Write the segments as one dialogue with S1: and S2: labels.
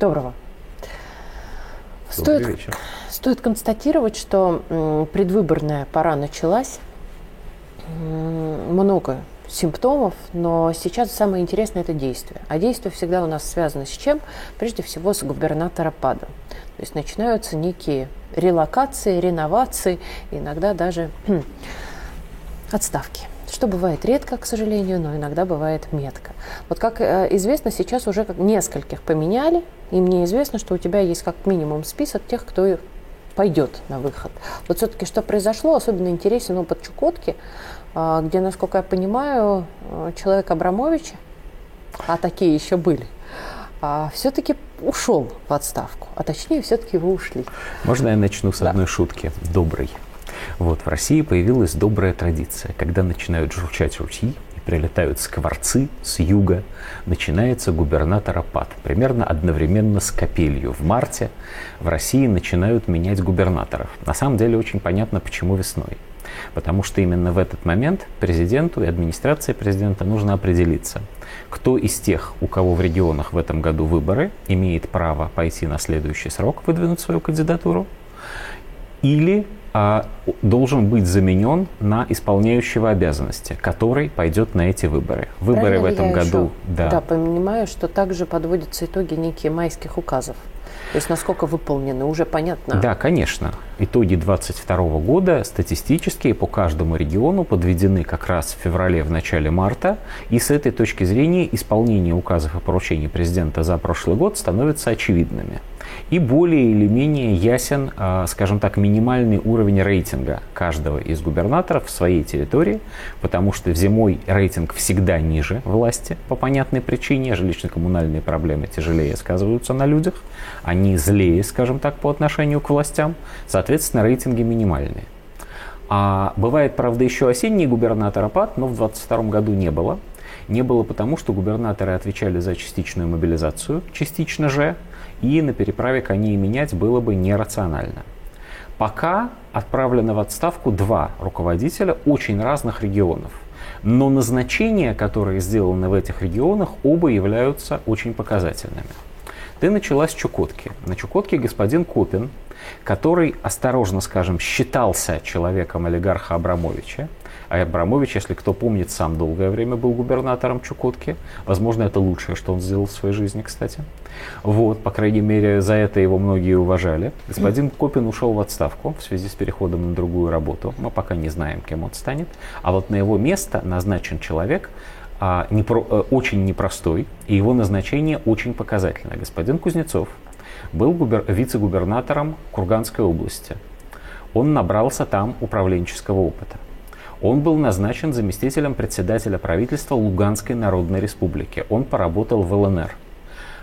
S1: Доброго. Стоит, вечер. стоит констатировать, что предвыборная пора началась. Много симптомов, но сейчас самое интересное – это действие. А действие всегда у нас связано с чем? Прежде всего с губернатора ПАДа. То есть начинаются некие релокации, реновации, иногда даже хм, отставки что бывает редко, к сожалению, но иногда бывает метко. Вот как э, известно, сейчас уже нескольких поменяли, и мне известно, что у тебя есть как минимум список тех, кто пойдет на выход. Вот все-таки что произошло, особенно интересен опыт Чукотки, а, где, насколько я понимаю, э, человек Абрамовича, а такие еще были, а, все-таки ушел в отставку, а точнее все-таки вы ушли.
S2: Можно я начну с да. одной шутки, доброй? Вот в России появилась добрая традиция, когда начинают журчать ручьи, прилетают скворцы с юга, начинается губернаторопад. Примерно одновременно с капелью. В марте в России начинают менять губернаторов. На самом деле очень понятно, почему весной. Потому что именно в этот момент президенту и администрации президента нужно определиться, кто из тех, у кого в регионах в этом году выборы, имеет право пойти на следующий срок, выдвинуть свою кандидатуру, или должен быть заменен на исполняющего обязанности, который пойдет на эти выборы. Выборы
S1: Правильно
S2: в этом году,
S1: да. Да, понимаю, что также подводятся итоги некие майских указов. То есть насколько выполнены, уже понятно?
S2: Да, конечно. Итоги 2022 года статистические по каждому региону подведены как раз в феврале, в начале марта. И с этой точки зрения исполнение указов и поручений президента за прошлый год становится очевидными и более или менее ясен, а, скажем так, минимальный уровень рейтинга каждого из губернаторов в своей территории, потому что зимой рейтинг всегда ниже власти по понятной причине, жилищно-коммунальные проблемы тяжелее сказываются на людях, они злее, скажем так, по отношению к властям, соответственно, рейтинги минимальные. А бывает, правда, еще осенний губернаторопад, но в 2022 году не было. Не было потому, что губернаторы отвечали за частичную мобилизацию, частично же, и на переправе коней менять было бы нерационально. Пока отправлено в отставку два руководителя очень разных регионов. Но назначения, которые сделаны в этих регионах, оба являются очень показательными. Ты начала с Чукотки. На Чукотке господин Копин, который, осторожно скажем, считался человеком олигарха Абрамовича, а Абрамович, если кто помнит, сам долгое время был губернатором Чукотки. Возможно, это лучшее, что он сделал в своей жизни, кстати. Вот, по крайней мере, за это его многие уважали. Господин Копин ушел в отставку в связи с переходом на другую работу. Мы пока не знаем, кем он станет. А вот на его место назначен человек, а, непро, а, очень непростой, и его назначение очень показательное. Господин Кузнецов был губер, вице-губернатором Курганской области. Он набрался там управленческого опыта. Он был назначен заместителем председателя правительства Луганской Народной Республики. Он поработал в ЛНР.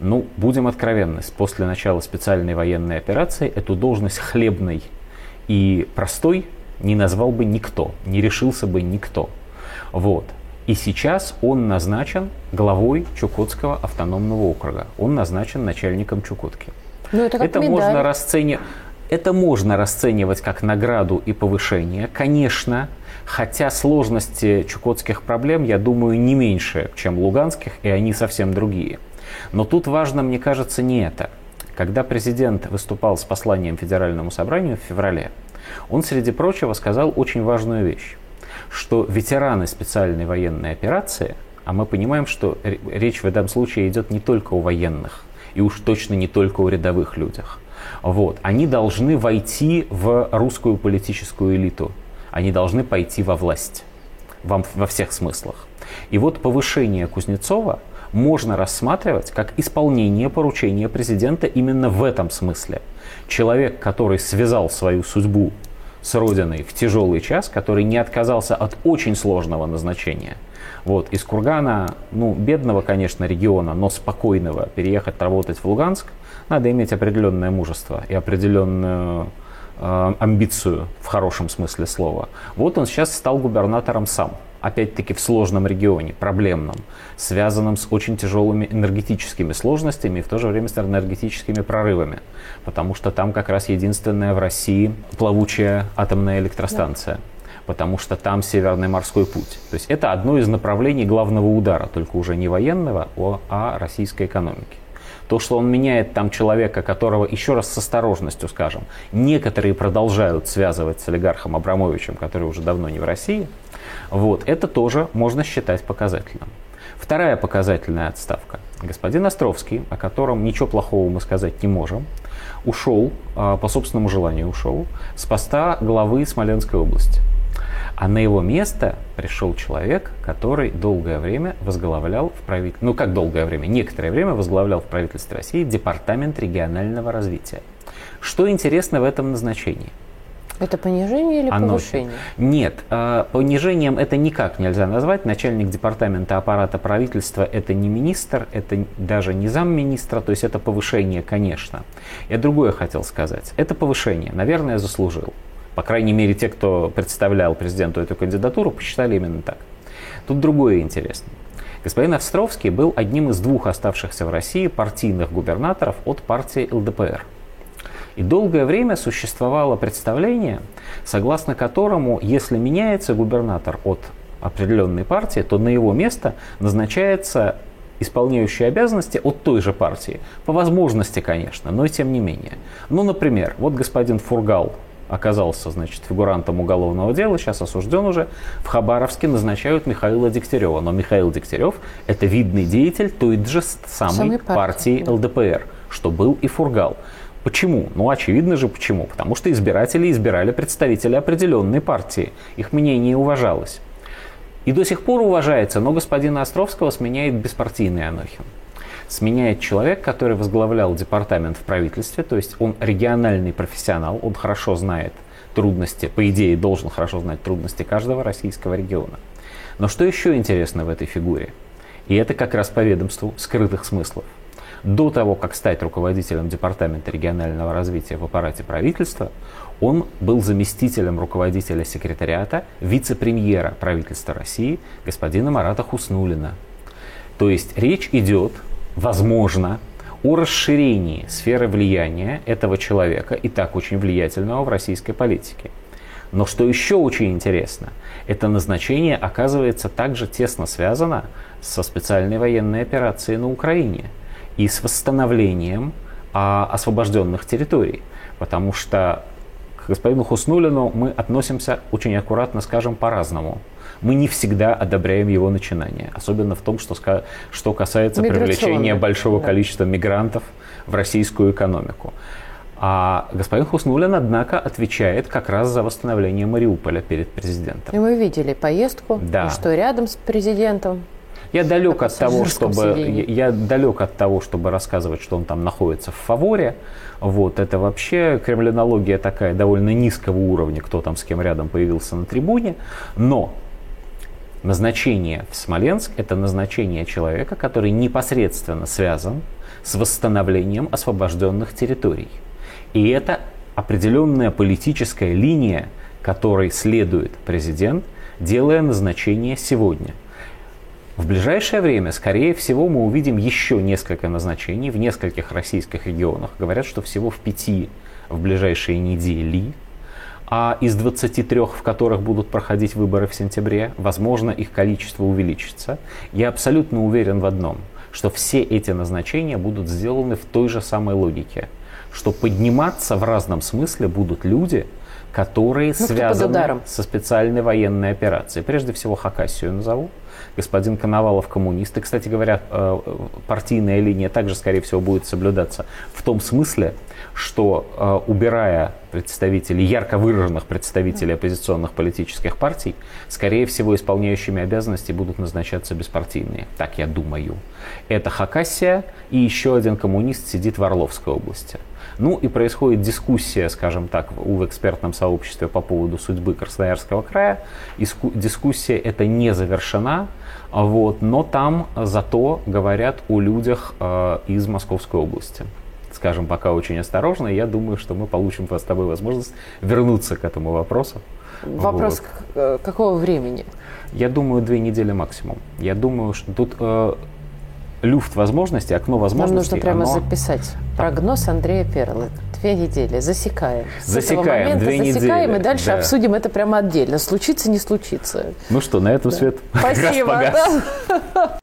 S2: Ну, будем откровенны, после начала специальной военной операции эту должность хлебной и простой не назвал бы никто, не решился бы никто. Вот. И сейчас он назначен главой Чукотского автономного округа. Он назначен начальником Чукотки.
S1: Ну, это
S2: это можно расценивать. Это можно расценивать как награду и повышение. Конечно, Хотя сложности чукотских проблем, я думаю, не меньше, чем луганских, и они совсем другие. Но тут важно, мне кажется, не это. Когда президент выступал с посланием Федеральному собранию в феврале, он, среди прочего, сказал очень важную вещь, что ветераны специальной военной операции, а мы понимаем, что речь в этом случае идет не только о военных, и уж точно не только о рядовых людях, вот, они должны войти в русскую политическую элиту они должны пойти во власть во, во всех смыслах. И вот повышение Кузнецова можно рассматривать как исполнение поручения президента именно в этом смысле. Человек, который связал свою судьбу с Родиной в тяжелый час, который не отказался от очень сложного назначения. Вот, из Кургана, ну, бедного, конечно, региона, но спокойного, переехать работать в Луганск, надо иметь определенное мужество и определенную амбицию в хорошем смысле слова. Вот он сейчас стал губернатором сам. Опять-таки в сложном регионе, проблемном, связанном с очень тяжелыми энергетическими сложностями и в то же время с энергетическими прорывами. Потому что там как раз единственная в России плавучая атомная электростанция. Да потому что там Северный морской путь. То есть это одно из направлений главного удара, только уже не военного, а российской экономики. То, что он меняет там человека, которого, еще раз с осторожностью скажем, некоторые продолжают связывать с олигархом Абрамовичем, который уже давно не в России, вот, это тоже можно считать показательным. Вторая показательная отставка. Господин Островский, о котором ничего плохого мы сказать не можем, ушел, а, по собственному желанию ушел, с поста главы Смоленской области. А на его место пришел человек, который долгое время возглавлял в правительстве, ну как долгое время, некоторое время возглавлял в правительстве России Департамент регионального развития. Что интересно в этом назначении?
S1: Это понижение или Оно... повышение?
S2: Нет, а, понижением это никак нельзя назвать. Начальник департамента аппарата правительства это не министр, это даже не замминистра, то есть это повышение, конечно. Я другое хотел сказать. Это повышение, наверное, заслужил. По крайней мере, те, кто представлял президенту эту кандидатуру, посчитали именно так. Тут другое интересно. Господин Островский был одним из двух оставшихся в России партийных губернаторов от партии ЛДПР. И долгое время существовало представление, согласно которому, если меняется губернатор от определенной партии, то на его место назначается исполняющий обязанности от той же партии. По возможности, конечно, но и тем не менее. Ну, например, вот господин Фургал оказался, значит, фигурантом уголовного дела, сейчас осужден уже, в Хабаровске назначают Михаила Дегтярева. Но Михаил Дегтярев – это видный деятель той же самой, самой партии, партии ЛДПР, что был и Фургал. Почему? Ну, очевидно же почему. Потому что избиратели избирали представителей определенной партии. Их мнение уважалось. И до сих пор уважается, но господина Островского сменяет беспартийный Анохин сменяет человек, который возглавлял департамент в правительстве, то есть он региональный профессионал, он хорошо знает трудности, по идее должен хорошо знать трудности каждого российского региона. Но что еще интересно в этой фигуре? И это как раз по ведомству скрытых смыслов. До того, как стать руководителем Департамента регионального развития в аппарате правительства, он был заместителем руководителя секретариата вице-премьера правительства России господина Марата Хуснулина. То есть речь идет возможно, о расширении сферы влияния этого человека, и так очень влиятельного в российской политике. Но что еще очень интересно, это назначение оказывается также тесно связано со специальной военной операцией на Украине и с восстановлением а, освобожденных территорий. Потому что к господину Хуснулину мы относимся очень аккуратно, скажем, по-разному мы не всегда одобряем его начинания. Особенно в том, что, что касается привлечения большого да. количества мигрантов в российскую экономику. А господин Хуснулин, однако, отвечает как раз за восстановление Мариуполя перед президентом.
S1: И мы видели поездку, да. что рядом с президентом
S2: я далек от того, чтобы я, я далек от того, чтобы рассказывать, что он там находится в фаворе. Вот это вообще кремлинология такая довольно низкого уровня, кто там с кем рядом появился на трибуне. Но Назначение в Смоленск – это назначение человека, который непосредственно связан с восстановлением освобожденных территорий. И это определенная политическая линия, которой следует президент, делая назначение сегодня. В ближайшее время, скорее всего, мы увидим еще несколько назначений в нескольких российских регионах. Говорят, что всего в пяти в ближайшие недели – а из 23, в которых будут проходить выборы в сентябре, возможно, их количество увеличится. Я абсолютно уверен в одном, что все эти назначения будут сделаны в той же самой логике, что подниматься в разном смысле будут люди, которые ну, связаны со специальной военной операцией. Прежде всего, Хакасию назову. Господин Коновалов коммунист. И, кстати говоря, э, партийная линия также, скорее всего, будет соблюдаться в том смысле, что э, убирая представителей, ярко выраженных представителей оппозиционных политических партий, скорее всего, исполняющими обязанности будут назначаться беспартийные. Так я думаю. Это Хакасия и еще один коммунист сидит в Орловской области. Ну и происходит дискуссия, скажем так, в экспертном сообществе по поводу судьбы Красноярского края. Дискуссия эта не завершена, вот, но там зато говорят о людях э, из Московской области скажем, пока очень осторожно. Я думаю, что мы получим с тобой возможность вернуться к этому вопросу.
S1: Вопрос вот. Э, какого времени?
S2: Я думаю, две недели максимум. Я думаю, что тут э, люфт возможностей, окно возможностей.
S1: Нам нужно прямо оно... записать прогноз Андрея Перлы. Две недели. Засекаем.
S2: Засекаем. две
S1: засекаем
S2: недели.
S1: и дальше да. обсудим это прямо отдельно. Случится, не случится.
S2: Ну что, на этом да. свет
S1: Спасибо.